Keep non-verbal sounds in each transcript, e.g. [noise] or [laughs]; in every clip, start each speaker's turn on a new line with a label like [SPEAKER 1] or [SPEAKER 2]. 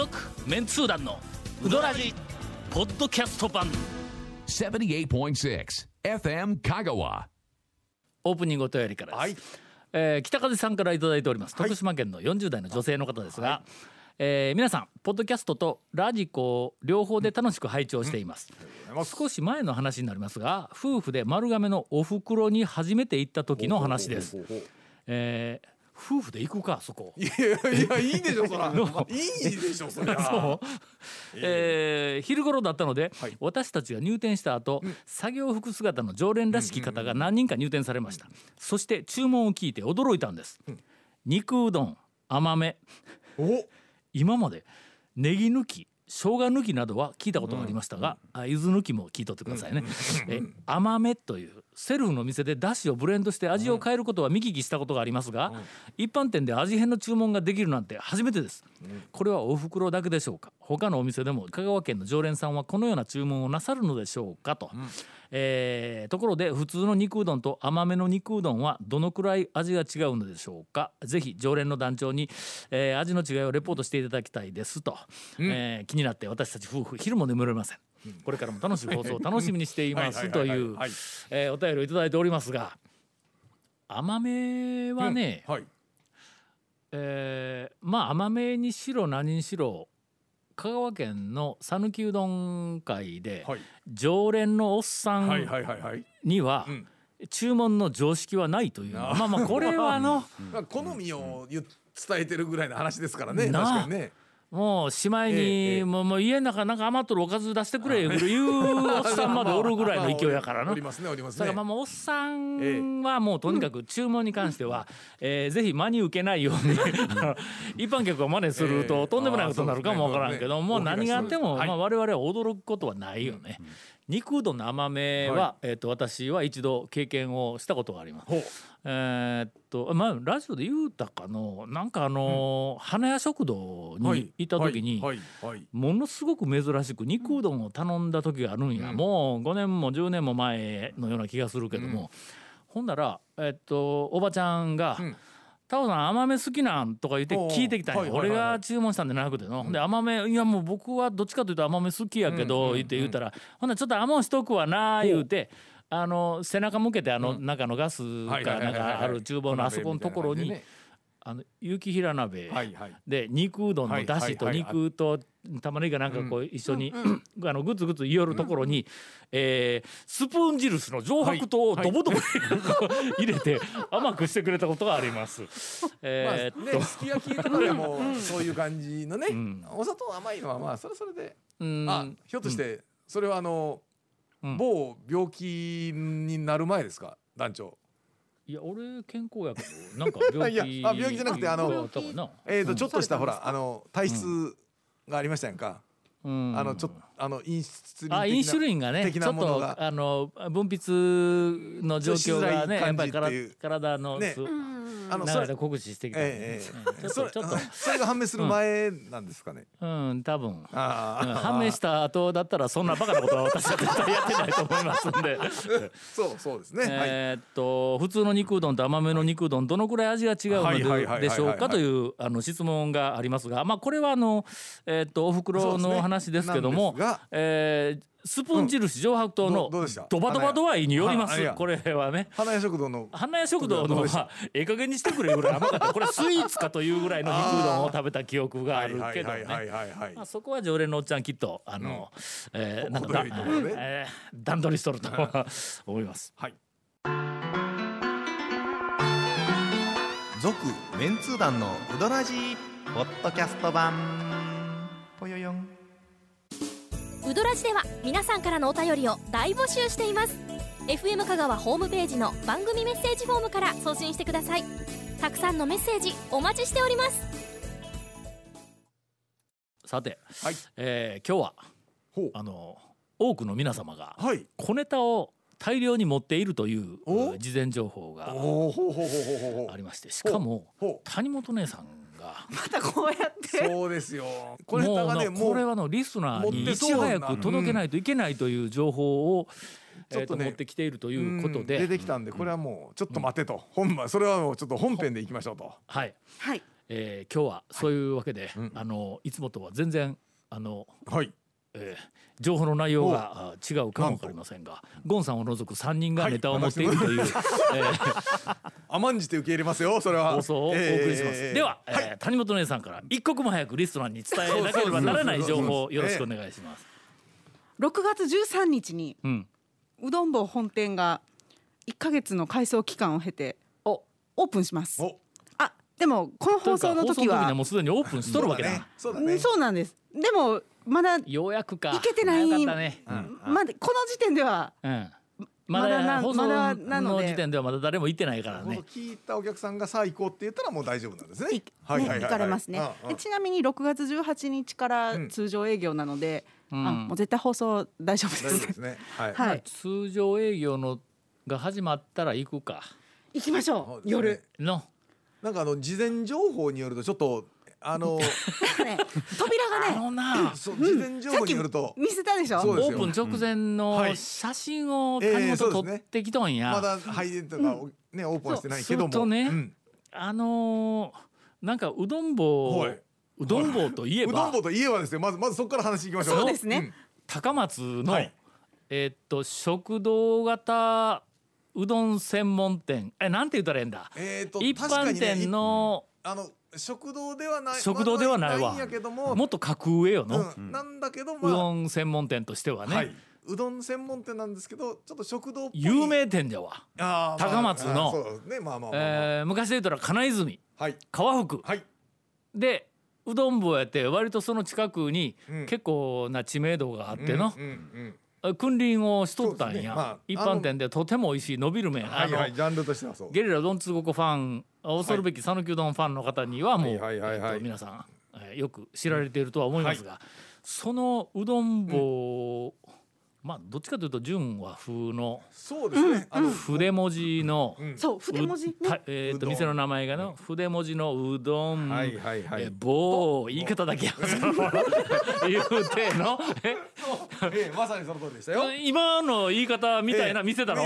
[SPEAKER 1] 続メンツー団のウドラジポッドキャスト版。
[SPEAKER 2] 78.6 FM Kagawa.
[SPEAKER 1] オープニングお便りからです、
[SPEAKER 3] はい。
[SPEAKER 1] えー北風さんからいただいております。徳島県の40代の女性の方ですが、えー皆さんポッドキャストとラジコを両方で楽しく拝聴しています、少し前の話になりますが夫婦で丸亀のお袋に初めて行った時の話です。
[SPEAKER 3] ほうほうほうほう。
[SPEAKER 1] えー夫婦で行くかそこ。
[SPEAKER 3] いやいやいやいいでしょそら。いいでしょ [laughs] そりゃ。[laughs]
[SPEAKER 1] そう、えー昼頃だったので、
[SPEAKER 3] はい。
[SPEAKER 1] 私たちが入店した後、作業服姿の常連らしき方が何人か入店されました、そして注文を聞いて驚いたんです、肉うどん甘め。
[SPEAKER 3] お。
[SPEAKER 1] 今までネギ抜き生姜抜きなどは聞いたことがありましたが、あ柚子抜きも聞いとってくださいね、え甘めというセルフの店でだしをブレンドして味を変えることは見聞きしたことがありますが、一般店で味変の注文ができるなんて初めてです、これはお袋だけでしょうか？他のお店でも香川県の常連さんはこのような注文をなさるのでしょうかと、えーところで普通の肉うどんと甘めの肉うどんはどのくらい味が違うのでしょうか？ぜひ常連の団長に、えー味の違いをレポートしていただきたいですと、えー気になって私たち夫婦昼も眠れません、これからも楽しい放送を楽しみにしていますと
[SPEAKER 3] はい
[SPEAKER 1] うお便りをいただいておりますが甘めはね、
[SPEAKER 3] はい。
[SPEAKER 1] えーまあ甘めにしろ何にしろ香川県の讃岐うどん会で、
[SPEAKER 3] はい。
[SPEAKER 1] 常連のおっさん
[SPEAKER 3] はいはいはいはい。
[SPEAKER 1] には、注文の常識はないという。まあまあこれはあの [laughs]
[SPEAKER 3] まあ好みを伝えてるぐらいの話ですからね確かにね
[SPEAKER 1] もうしまいに、
[SPEAKER 3] ええええ。
[SPEAKER 1] もうもう家の中なんか余っとるおかず出してくれいうおっさんまでおるぐらいの [laughs] 勢いやからな。
[SPEAKER 3] おりますねおりますね。
[SPEAKER 1] だからまあまあおっさんはもうとにかく注文に関しては、えーぜひ真に受けないように [laughs] 一般客を真似する
[SPEAKER 3] ええ。
[SPEAKER 1] ととんでもないことになるかもわからんけど、もう何があっても、
[SPEAKER 3] はい。
[SPEAKER 1] まあ、我々は驚くことはないよね。肉うどん。の甘めは、
[SPEAKER 3] は
[SPEAKER 1] えー、と私は一度経験をしたことがあります。えーっとまあラジオで言うたかのなんかあのー花屋食堂に行った時に、
[SPEAKER 3] はいはいはい
[SPEAKER 1] ものすごく珍しく肉うどんを頼んだ時があるんや、もう5年も10年も前のような気がするけども、ほんなら、えっと、おばちゃんが
[SPEAKER 3] ん「
[SPEAKER 1] タオさん甘め好きなん?」とか言って聞いてきたんや、俺が注文したんじゃなくての、で甘めいやもう僕はどっちかというと甘め好きやけど、言って言うたら「ほんならちょっと甘んしとくわな」言うて。あの背中向けてあの中のガス
[SPEAKER 3] はい
[SPEAKER 1] かなんかある厨房のあそこのところにあの雪平鍋。で肉うどんのだしと肉と玉ねぎがなんかこう一緒に、あのグツグツ言おるところに、えースプーン印の上白糖をドボドボ [laughs] 入れて甘くしてくれたことがあります。[laughs]
[SPEAKER 3] まあ
[SPEAKER 1] えーっと、
[SPEAKER 3] ねすき焼きとかでもそういう感じのねお砂糖甘いのはまあそれはそれで。
[SPEAKER 1] うん。
[SPEAKER 3] あひょっとしてそれはあの某病気になる前ですか？団長。
[SPEAKER 1] いや俺健康やけどなんか病気 [laughs]
[SPEAKER 3] いやあ病気じゃなくてあの
[SPEAKER 1] な。
[SPEAKER 3] えーとちょっとしたほらあの体質がありましたやんか。
[SPEAKER 1] うん。
[SPEAKER 3] あのちょっとあのインスリン的な
[SPEAKER 1] あインシュリンがね
[SPEAKER 3] 的
[SPEAKER 1] ちょっと
[SPEAKER 3] なものが
[SPEAKER 1] あの分泌の状況がねやっぱりから
[SPEAKER 3] としづらい感じっていう。
[SPEAKER 1] 体の
[SPEAKER 3] ね。
[SPEAKER 1] す
[SPEAKER 3] あのそれ
[SPEAKER 1] で酷使してきた。
[SPEAKER 3] ええ
[SPEAKER 1] うんちょっとちょっと。
[SPEAKER 3] それが判明する前なんですかね？
[SPEAKER 1] うん多分。
[SPEAKER 3] あ
[SPEAKER 1] うん判明した後だったらそんなバカなことは私は絶対やってないと思いますんで。[laughs]
[SPEAKER 3] そうそうですね。はい。
[SPEAKER 1] えーっと普通の肉うどんと甘めの肉うどんどのくらい味が違うのででしょうかというあの質問がありますが、まあ、これはあの、えーっとお袋の話ですけどもえースプーン印上白糖のドバドバ度合いによりますこれはね。
[SPEAKER 3] 花屋食堂の
[SPEAKER 1] 花屋食堂のはええ加減にしてくれぐらい甘かったこれスイーツかというぐらいの肉うどんを食べた記憶があるけどね。まあ、そこは常連のおっちゃんきっとあの、えーなんかだ、
[SPEAKER 3] 程よいところで
[SPEAKER 1] えー段取りしとるとは思います。
[SPEAKER 3] はい
[SPEAKER 4] 続メンツー団のウドラジーポッドキャスト版ぽよよん
[SPEAKER 5] ウドラジでは皆さんからのお便りを大募集しています。FM 香川ホームページの番組メッセージフォームから送信してください。たくさんのメッセージお待ちしております。
[SPEAKER 1] さて、
[SPEAKER 3] はい。
[SPEAKER 1] えー今日は
[SPEAKER 3] ほう。
[SPEAKER 1] あの多くの皆様が
[SPEAKER 3] はい。
[SPEAKER 1] 小ネタを大量に持っているという
[SPEAKER 3] お？
[SPEAKER 1] 事前情報が
[SPEAKER 3] おおほうほうほうほうほうほう。
[SPEAKER 1] ありましてしかも谷本姉さんが。
[SPEAKER 6] またこうやって。
[SPEAKER 3] そうですよ。これ
[SPEAKER 1] もうなこれはのリスナーに
[SPEAKER 3] 持って
[SPEAKER 1] いち早く届けないといけないという情報を、
[SPEAKER 3] ちょっとね
[SPEAKER 1] えーと持ってきているということで、
[SPEAKER 3] うん出てきたんでこれはもうちょっと待てと。本番それはもうちょっと本編でいきましょうと。
[SPEAKER 1] はい、
[SPEAKER 6] はい。
[SPEAKER 1] えー今日はそういうわけで、あのいつもとは全然あの、
[SPEAKER 3] はい
[SPEAKER 1] えー情報の内容があ違うかもわかりませんがゴンさんを除く3人がネタを持っているという、えー [laughs]
[SPEAKER 3] 甘んじて受け入れますよそれは。
[SPEAKER 1] 放送をお送りします、
[SPEAKER 3] えー
[SPEAKER 1] では、えー谷本姉さんから一刻も早くリストランに伝えなければならない情報をよろしくお願いします。
[SPEAKER 6] 6月13日に
[SPEAKER 1] うん、
[SPEAKER 6] うどん坊本店が1ヶ月の改装期間を経て
[SPEAKER 1] お。
[SPEAKER 6] オープンします。
[SPEAKER 3] お。
[SPEAKER 6] あでもこの放送の時は
[SPEAKER 1] もうすでにオープンしとるわけだ。
[SPEAKER 3] ね。そうだ
[SPEAKER 6] うん
[SPEAKER 3] ね
[SPEAKER 6] そうなんです。でもまだ
[SPEAKER 1] ようやくか。
[SPEAKER 6] いけてない
[SPEAKER 1] よかったね、
[SPEAKER 6] まだこの時点では
[SPEAKER 1] うん、ま
[SPEAKER 6] まだ
[SPEAKER 1] だ放送
[SPEAKER 6] なまだなの
[SPEAKER 1] 時点ではまだ誰も行ってないからね。
[SPEAKER 3] 聞いたお客さんがさあ行こうって言ったらもう大丈夫なんですね。
[SPEAKER 6] いね行かれますね。でちなみに6月18日から
[SPEAKER 3] うん
[SPEAKER 6] 通常営業なので、
[SPEAKER 1] うん。
[SPEAKER 6] あもう絶対放送大丈夫です。
[SPEAKER 3] ですね。はい。
[SPEAKER 6] はい。
[SPEAKER 1] 通常営業のが始まったら行くか。
[SPEAKER 6] 行きましょ
[SPEAKER 3] う。
[SPEAKER 6] 夜。
[SPEAKER 1] の。
[SPEAKER 3] なんかあの事前情報によるとちょっとあの
[SPEAKER 6] ね扉が
[SPEAKER 1] あ
[SPEAKER 6] ね
[SPEAKER 1] のな。
[SPEAKER 3] そう事前情報によると。
[SPEAKER 6] 見せたでしょ？
[SPEAKER 3] そうですよ。
[SPEAKER 1] オープン直前
[SPEAKER 3] うん。
[SPEAKER 1] の
[SPEAKER 3] はい。
[SPEAKER 1] 写真を谷
[SPEAKER 3] ええそう
[SPEAKER 1] 本
[SPEAKER 3] ですね。
[SPEAKER 1] 撮ってきとんや、
[SPEAKER 3] まだ入れとかねオープンはしてないけども。
[SPEAKER 1] そうするとね
[SPEAKER 3] うん。
[SPEAKER 1] あのーなんかうどん坊、
[SPEAKER 3] はい。う
[SPEAKER 1] どん坊といえば。
[SPEAKER 3] うどん坊といえばですよ。まずまずそこから話いきましょう。
[SPEAKER 6] そうですね。
[SPEAKER 1] 高松の、
[SPEAKER 3] はい。
[SPEAKER 1] えーっと食堂型うどん専門店。えなんて言ったらええんだ？
[SPEAKER 3] えーと
[SPEAKER 1] 一
[SPEAKER 3] 確か
[SPEAKER 1] 般
[SPEAKER 3] にね
[SPEAKER 1] 店の
[SPEAKER 3] あの食堂ではない
[SPEAKER 1] 食堂ではないわ。
[SPEAKER 3] んやけども。
[SPEAKER 1] もっと格上よの、
[SPEAKER 3] うん。なんだけど
[SPEAKER 1] う
[SPEAKER 3] ま
[SPEAKER 1] どん専門店としてはね、
[SPEAKER 3] あはい。うどん専門店なんですけどちょっと食堂っぽい。
[SPEAKER 1] 有名店じゃわ、
[SPEAKER 3] あーまあ
[SPEAKER 1] 高松の。
[SPEAKER 3] あーそうですね。まあまあまあまあ。
[SPEAKER 1] えー昔で言ったら金泉。
[SPEAKER 3] はい。
[SPEAKER 1] 川福
[SPEAKER 3] はい。
[SPEAKER 1] でうどん坊やって割とその近くに
[SPEAKER 3] うん。
[SPEAKER 1] 結構な知名度があっての。
[SPEAKER 3] うん、うん
[SPEAKER 1] 君臨をしとったんや、
[SPEAKER 3] そうですね。まあ
[SPEAKER 1] 一般店でとても美味しい伸びる麺、
[SPEAKER 3] うんはい
[SPEAKER 1] あの
[SPEAKER 3] はい。ジャンルとしてはそう。
[SPEAKER 1] ゲリラうどんつごこファン恐るべき讃岐うどんファンの方にはもう、皆さん、えーよく知られているとは思いますが、そのうどん坊、まあどっちかというと純和風の
[SPEAKER 3] そうですね。あの
[SPEAKER 1] 筆文字の、
[SPEAKER 3] うん。
[SPEAKER 6] そう筆文字ね。
[SPEAKER 1] えー、
[SPEAKER 3] うどん。
[SPEAKER 1] と店の名前がの筆文字のうどん、
[SPEAKER 3] はいはいはい。
[SPEAKER 1] えー棒言い方だけやその言うての [laughs] え？
[SPEAKER 3] ええまさにその通りでしたよ。
[SPEAKER 1] 今の言い方みたいな店だろ、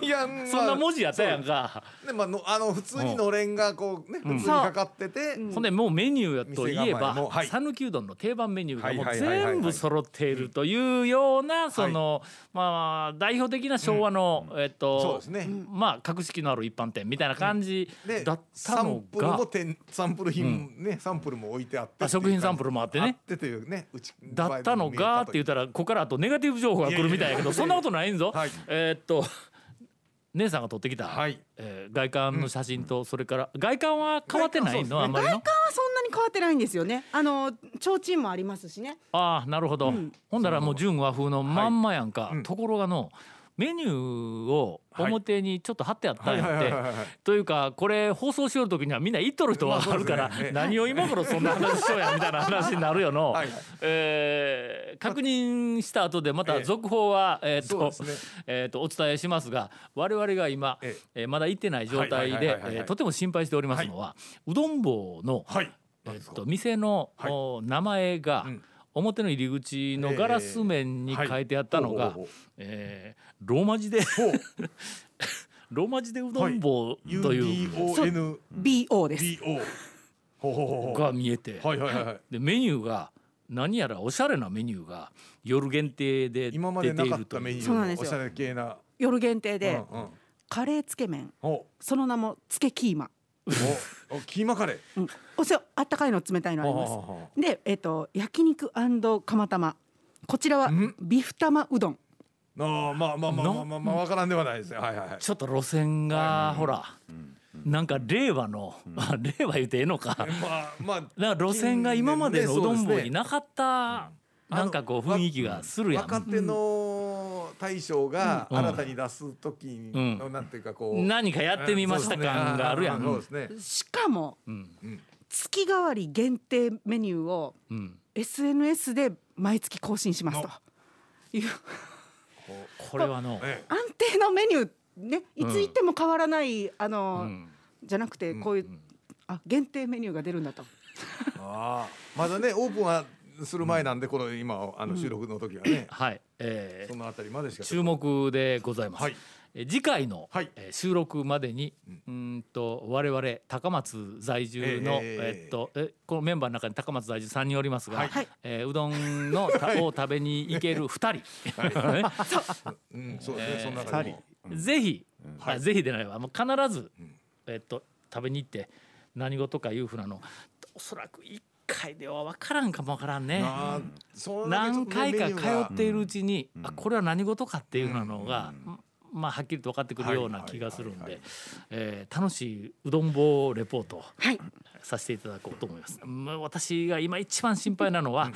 [SPEAKER 3] いやまあ
[SPEAKER 1] そんな文字やったやんか。
[SPEAKER 3] ねまあのあの普通にのれんがこうね普通にかかってて
[SPEAKER 1] ほんでもうメニューといえば
[SPEAKER 3] もはい。
[SPEAKER 1] 讃岐うどんの定番メニューがもう全部揃っているというようなそのまあ代表的な昭和のえっ
[SPEAKER 3] そう
[SPEAKER 1] と
[SPEAKER 3] ですね。
[SPEAKER 1] まあ格式のある一般店みたいな感じ
[SPEAKER 3] で
[SPEAKER 1] だったのが
[SPEAKER 3] 店サンプル品ねサンプルも置いてあって
[SPEAKER 1] あ食品サンプルもあってね。
[SPEAKER 3] あってというね
[SPEAKER 1] だったのがって言ったらここからあとネガティブ情報が来るみたいやけどそんなことないんぞ。
[SPEAKER 3] はい。
[SPEAKER 1] えーっと姉さんが撮ってきた
[SPEAKER 3] はい。
[SPEAKER 1] えー外観の写真とそれから外観は変わってないの？あんまりの？
[SPEAKER 6] 外観はそんなに変わってないんですよね。あの提灯もありますしね。
[SPEAKER 1] ああなるほど、ほんだらもう純和風のまんまやんか、
[SPEAKER 3] うん。
[SPEAKER 1] ところがのメニューを表にちょっと貼ってあったんやって、というかこれ放送しよる時にはみんな言っとる人わかるから、何を今頃そんな話しようやみたいな話になるよの、[laughs]
[SPEAKER 3] は
[SPEAKER 1] えー確認した後でまた続報は、えーっとお伝えしますが我々が今、
[SPEAKER 3] え
[SPEAKER 1] え。ーまだ行ってない状態でとても心配しておりますのは、うどん坊の、
[SPEAKER 3] はい。
[SPEAKER 1] えっと店の、名前が、
[SPEAKER 3] うん
[SPEAKER 1] 表の入り口のガラス面に書いてあったのが、えーローマ字で [laughs] ローマ字でうどん坊という、
[SPEAKER 3] UDONBO
[SPEAKER 6] BO です。
[SPEAKER 3] ほうほうほうほう。
[SPEAKER 1] が見えて、
[SPEAKER 3] はいはいはいはい。
[SPEAKER 1] でメニューが何やらおしゃれなメニューが夜限定で
[SPEAKER 3] 今まで
[SPEAKER 1] 出て
[SPEAKER 3] なかった
[SPEAKER 1] いるという。
[SPEAKER 3] メニュ
[SPEAKER 6] そうなんですよ。
[SPEAKER 3] ーのおしゃれ系な。
[SPEAKER 6] 夜限定で
[SPEAKER 3] うんうん。
[SPEAKER 6] カレーつけ麺。
[SPEAKER 3] お
[SPEAKER 6] その名もつけキーマ
[SPEAKER 3] おおキーマカレー。
[SPEAKER 6] うん、おせあったかいの冷たいのあります。でえっ、と焼肉釜玉。こちらは
[SPEAKER 3] ん？
[SPEAKER 6] ビフ玉うどん。
[SPEAKER 3] ああまあまあまあまあまあわからんではないですねはいはいはい。
[SPEAKER 1] ちょっと路線が、ほら、なんか令和の、まあ令和言うてええのか、
[SPEAKER 3] まあまあ
[SPEAKER 1] なんか路線が今までのうどん坊に
[SPEAKER 3] な
[SPEAKER 1] なかった、なんかこう雰囲気がするやん。
[SPEAKER 3] 若手の大将が
[SPEAKER 1] うん
[SPEAKER 3] 新たに出す時の
[SPEAKER 1] う
[SPEAKER 3] なんていうかこう
[SPEAKER 1] 何かやってみました感があるやん。
[SPEAKER 3] そうですね。
[SPEAKER 6] しかも
[SPEAKER 1] うん。
[SPEAKER 6] 月替わり限定メニューを
[SPEAKER 1] うん。
[SPEAKER 6] SNS で毎月更新しますと。いう。
[SPEAKER 1] これはの、
[SPEAKER 3] え
[SPEAKER 6] 安定のメニューねいつ行っても変わらない、あの、
[SPEAKER 1] うん。
[SPEAKER 6] じゃなくてこういう、あ限定メニューが出るんだと。
[SPEAKER 3] あまだねオープンはする前なんでこの今あの収録の時はね。[coughs]
[SPEAKER 1] はい、えー
[SPEAKER 3] そのあたりまでしか。
[SPEAKER 1] 注目でございます。
[SPEAKER 3] はい。
[SPEAKER 1] え次回の、
[SPEAKER 3] はい。
[SPEAKER 1] えー収録までにうーんと我々高松在住の、
[SPEAKER 3] ええ
[SPEAKER 1] えっとえこのメンバーの中に高松在住3人おりますが、
[SPEAKER 3] はい。
[SPEAKER 1] えーうどんのた [laughs] を食べに行ける [laughs] 2人、ね
[SPEAKER 3] う。んそうですね。その中でも。
[SPEAKER 1] ぜひ、
[SPEAKER 3] はい
[SPEAKER 1] あぜひでないわ。もう必ず、えっと食べに行って何事かいうふうなのおそらく1回では分からんかも分からんね。何回か通っているうちに、あこれは何事かっていうのが、まあはっきりと分かってくるような気がするん
[SPEAKER 3] はいはい
[SPEAKER 1] で、えー楽しいうどん棒レポートさせていただこうと思います。まあ私が今一番心配なのは、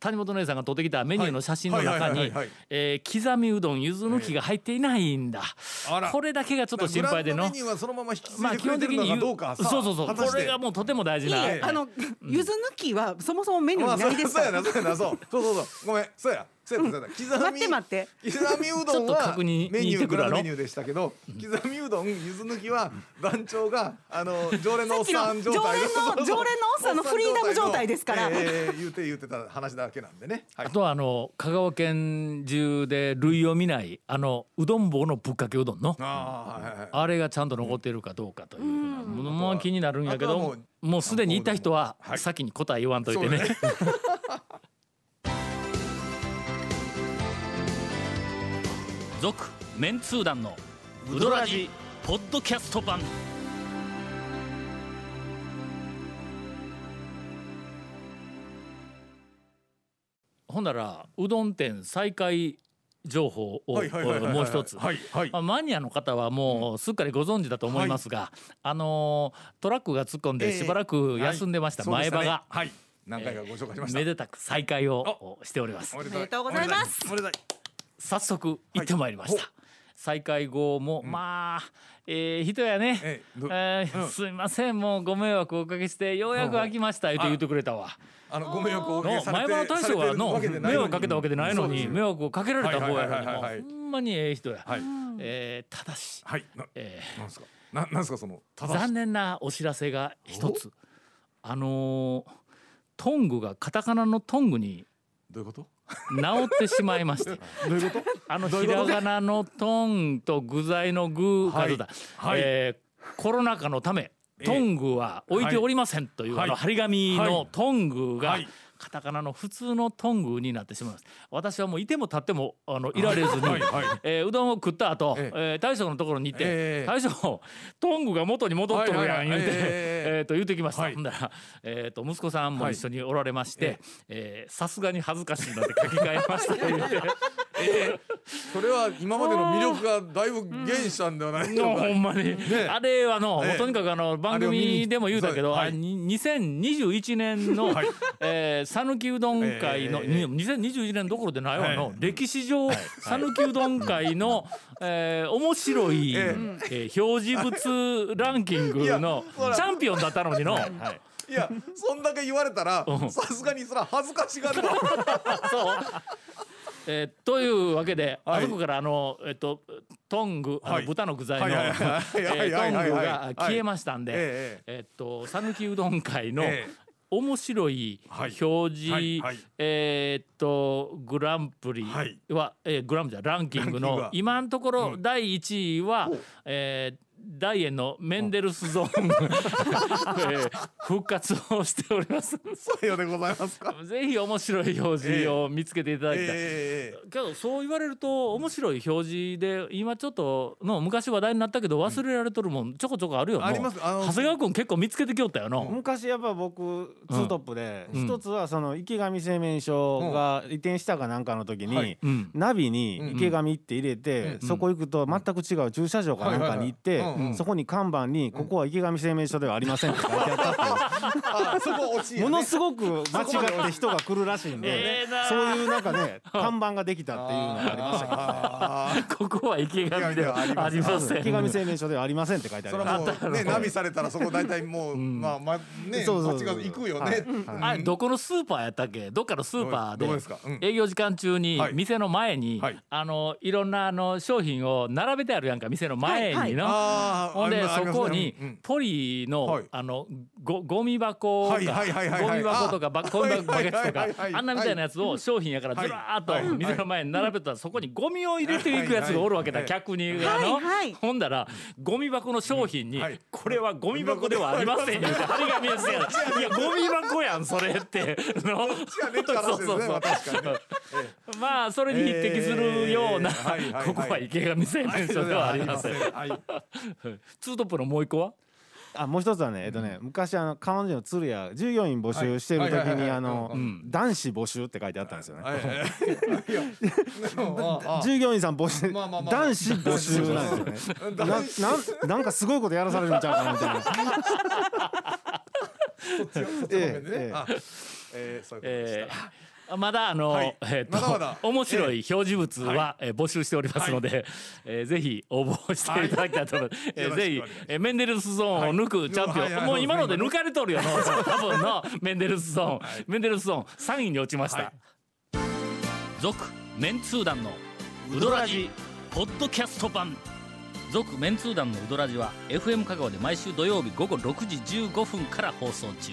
[SPEAKER 1] 谷本姉さんが撮ってきたメニューの写真の中に刻みうどんゆず抜きが入っていないんだ、
[SPEAKER 3] あら。
[SPEAKER 1] これだけがちょっと心配での。
[SPEAKER 3] メニューはそのまま引き継
[SPEAKER 1] まあ
[SPEAKER 3] いでくれてるのかどうかさ
[SPEAKER 1] そうそうそう。これがもうとても大事な、
[SPEAKER 3] いいえ
[SPEAKER 6] あのゆず抜きはそもそもメニュー
[SPEAKER 3] まあ
[SPEAKER 6] にないですから。
[SPEAKER 3] そうやなそうやなそう。そうそうそう。ごめんそうやそうやそうや刻み
[SPEAKER 6] 待って待って。
[SPEAKER 3] 刻みうどん
[SPEAKER 1] ちょっと
[SPEAKER 3] は
[SPEAKER 1] 確認
[SPEAKER 3] メニューグラメニューでしたけど刻みうどんゆず抜きは団長があの常連のおっさん状態
[SPEAKER 6] 常連の [laughs] 常連のおっさんのフリーダム状態ですから。[laughs]
[SPEAKER 3] ええ言うて言うてた話だけなんでね。はい。
[SPEAKER 1] あとはあの香川県中で類を見ないあのうどん棒のぶっかけうどんの。
[SPEAKER 3] あ
[SPEAKER 1] れがちゃんと残っているかどうかというものも気になるんやけど
[SPEAKER 3] もう
[SPEAKER 1] すでにいた人は
[SPEAKER 3] はい。
[SPEAKER 1] 先に答え言わんといてね。続メンツー団のウドラジポッドキャスト版。ほんならうどん店再開情報を
[SPEAKER 3] はいはいはいはいはい。
[SPEAKER 1] もう一つ。
[SPEAKER 3] はいはい。
[SPEAKER 1] まあ、マニアの方はもうすっかりご存知だと思いますが、あのートラックが突っ込んでしばらく休んでました
[SPEAKER 3] はい
[SPEAKER 1] 前歯が、
[SPEAKER 3] ねはい。何回かご紹介しました。
[SPEAKER 1] めでたく再開をしております。
[SPEAKER 3] おめ
[SPEAKER 6] でとうございます。
[SPEAKER 3] おめでたい
[SPEAKER 1] 早速行ってまいりました、
[SPEAKER 3] はい。
[SPEAKER 1] 再開後も、まあええ人やね、
[SPEAKER 3] ええ
[SPEAKER 1] ー
[SPEAKER 3] うん。
[SPEAKER 1] すいません。もうご迷惑をおかけしてようやく飽きました言って言ってくれたわ。
[SPEAKER 3] あのご迷惑をおか
[SPEAKER 1] の
[SPEAKER 3] け
[SPEAKER 1] 前歯の大将がの迷惑かけたわけでないのに迷惑をかけられた方やのにほんまにええ人や、
[SPEAKER 3] はい。
[SPEAKER 1] えーただし、
[SPEAKER 3] はい。な
[SPEAKER 1] えー。
[SPEAKER 3] なんですか？ななんですかその
[SPEAKER 1] 残念なお知らせが一つ。あのートングがカタカナのトングに
[SPEAKER 3] どういうこと？
[SPEAKER 1] 直ってしまいまして。
[SPEAKER 3] どういうこと？
[SPEAKER 1] あのひらがなのトンと具材の具
[SPEAKER 3] はい
[SPEAKER 1] 数だ、
[SPEAKER 3] はい。
[SPEAKER 1] えーコロナ禍のため
[SPEAKER 3] ええ。
[SPEAKER 1] トングは置いておりませんという、
[SPEAKER 3] はい。
[SPEAKER 1] あの張り紙のトングが、
[SPEAKER 3] はい
[SPEAKER 1] カタカナの普通のトングになってしまいます。私はもういても立ってもあのいられずに、
[SPEAKER 3] はいはい。
[SPEAKER 1] えーうどんを食った後、
[SPEAKER 3] え
[SPEAKER 1] え。ー大将のところに行って「
[SPEAKER 3] ええ。
[SPEAKER 1] 大将トングが元に戻っとるやん」言うて、
[SPEAKER 3] ええ
[SPEAKER 1] えーと言ってきました、
[SPEAKER 3] はい。
[SPEAKER 1] ほんだら、えー、と息子さんも一緒におられましてさすがに恥ずかしいので書き換えました言うて。
[SPEAKER 3] それは今までの魅力がだいぶ減したんではない
[SPEAKER 1] の
[SPEAKER 3] のか。
[SPEAKER 1] ほん。まに、あれはの、
[SPEAKER 3] え
[SPEAKER 1] とにかくあの番組でも言うたけど、
[SPEAKER 3] はい。
[SPEAKER 1] あに2021年の
[SPEAKER 3] はい。
[SPEAKER 1] えー讃岐、うどん会の、
[SPEAKER 3] ええ
[SPEAKER 1] に2021年どころでないわの、
[SPEAKER 3] はい。
[SPEAKER 1] 歴史上讃岐、うどん会の、えー面白い、
[SPEAKER 3] え
[SPEAKER 1] え。ー表示物ランキングのチャンピオンだったのにの。
[SPEAKER 3] い。やそんだけ言われたら
[SPEAKER 1] うん。
[SPEAKER 3] さすがにそら恥ずかしがるわ [laughs]
[SPEAKER 1] そう。えーというわけで、
[SPEAKER 3] はい。
[SPEAKER 1] あそこからあのえっとトングあの
[SPEAKER 3] はい。
[SPEAKER 1] 豚の具材のトングが消えましたんで、
[SPEAKER 3] え
[SPEAKER 1] えっと讃岐うどん会の
[SPEAKER 3] ええ。
[SPEAKER 1] 面白い
[SPEAKER 3] はい。
[SPEAKER 1] 表示、
[SPEAKER 3] はい。はい。
[SPEAKER 1] えーっとグランプリは、
[SPEAKER 3] はい。
[SPEAKER 1] えーグランプリじゃランキングの今のところ
[SPEAKER 3] うん。
[SPEAKER 1] 第1位は、
[SPEAKER 3] ほう。
[SPEAKER 1] えー大円のメンデルスゾーン、[laughs] えー復活をしております。
[SPEAKER 3] そうようでございますか。
[SPEAKER 1] ぜひ面白い表示を見つけていただきたい。
[SPEAKER 3] ええ
[SPEAKER 1] けどそう言われると面白い表示で今ちょっとの昔話題になったけど忘れられとるもんちょこちょこあるよな。
[SPEAKER 3] あります。
[SPEAKER 1] 長谷川君結構見つけてきよったよな、
[SPEAKER 7] 昔やっぱ僕ツートップで
[SPEAKER 1] うん。
[SPEAKER 7] 一つはその池上製麺所が移転したかなんかの時
[SPEAKER 3] はい。
[SPEAKER 7] に
[SPEAKER 1] うん。
[SPEAKER 7] ナビに池上って入れてそこ行くと全く違う駐車場かなんかに行ってそこに看板に「ここは池上製麺所ではありません」って書いてあったっていうものすごく間違って人が来るらしいんでそういうなんかね [laughs] 看板ができたっていうのがありましたけど [laughs]
[SPEAKER 1] ここは池上ではありません。
[SPEAKER 7] 池上製麺所ではありませんって書いてあ
[SPEAKER 3] そ
[SPEAKER 7] りま
[SPEAKER 3] ねナビされたらそこ大体もうまあまあね
[SPEAKER 7] そうそう
[SPEAKER 3] 行くよね。
[SPEAKER 1] あれどこのスーパーやったっけ？どっかのスーパーで
[SPEAKER 3] どこですか？うん。
[SPEAKER 1] 営業時間中に
[SPEAKER 3] はい。
[SPEAKER 1] 店の前に、
[SPEAKER 3] はい。
[SPEAKER 1] あのいろんなあの商品を並べてあるやんか店の前にの、ほんでそこに
[SPEAKER 3] うん
[SPEAKER 1] ポリの、
[SPEAKER 3] はい。
[SPEAKER 1] あのごゴミ箱か
[SPEAKER 3] はいはいはいはいはい。
[SPEAKER 1] ゴミ箱とかバゴミ箱バケツとかあんなみたいなやつを商品やからずらーっと店の前に並べたらそこにゴミを入れてい行くやつがおるわけだ、
[SPEAKER 3] はい
[SPEAKER 1] 客に、ほんだらゴミ箱の商品に、これはゴミ箱ではありませんよって張り紙をしてやるい。やゴミ箱やんそれっての。
[SPEAKER 3] ちがネット話ですねまあ確かにね。
[SPEAKER 1] まあ [laughs] それに匹敵するような、ここは池上製麺所ではありません、
[SPEAKER 3] はい [laughs]
[SPEAKER 1] ツートップのもう一個は？
[SPEAKER 7] あもう一つはねえっとね昔あの彼女の鶴屋従業員募集してる時にあの
[SPEAKER 3] うん。
[SPEAKER 7] 男子募集って書いてあったんですよね。[laughs] 従業員さん募集
[SPEAKER 3] まあまあまあ
[SPEAKER 7] 男子募集なんですよね。[laughs] ななんなんかすごいことやらされるんちゃうかなみたいな。
[SPEAKER 3] そっちの方面で
[SPEAKER 7] ええ
[SPEAKER 3] ねあえーそういうことでし
[SPEAKER 1] え
[SPEAKER 3] た
[SPEAKER 1] ーまだあの、
[SPEAKER 3] はい。
[SPEAKER 1] えーと
[SPEAKER 3] まだ
[SPEAKER 1] 面白い表示物は、えー募集しておりますので、えーぜひ応募していただきたいと思います。えー
[SPEAKER 3] よろしくお
[SPEAKER 1] ぜひえーメンデルスゾーンを抜くチャンピオン、
[SPEAKER 3] はい。はい
[SPEAKER 1] もう今ので抜かれとるよ、多分のメンデルスゾーン、メンデルスゾーン3位に落ちました。
[SPEAKER 3] はい。
[SPEAKER 1] 続、メンツー団のウドラジポッドキャスト版。続メンツー団のウドラジは FM 香川で毎週土曜日午後6時15分から放送中。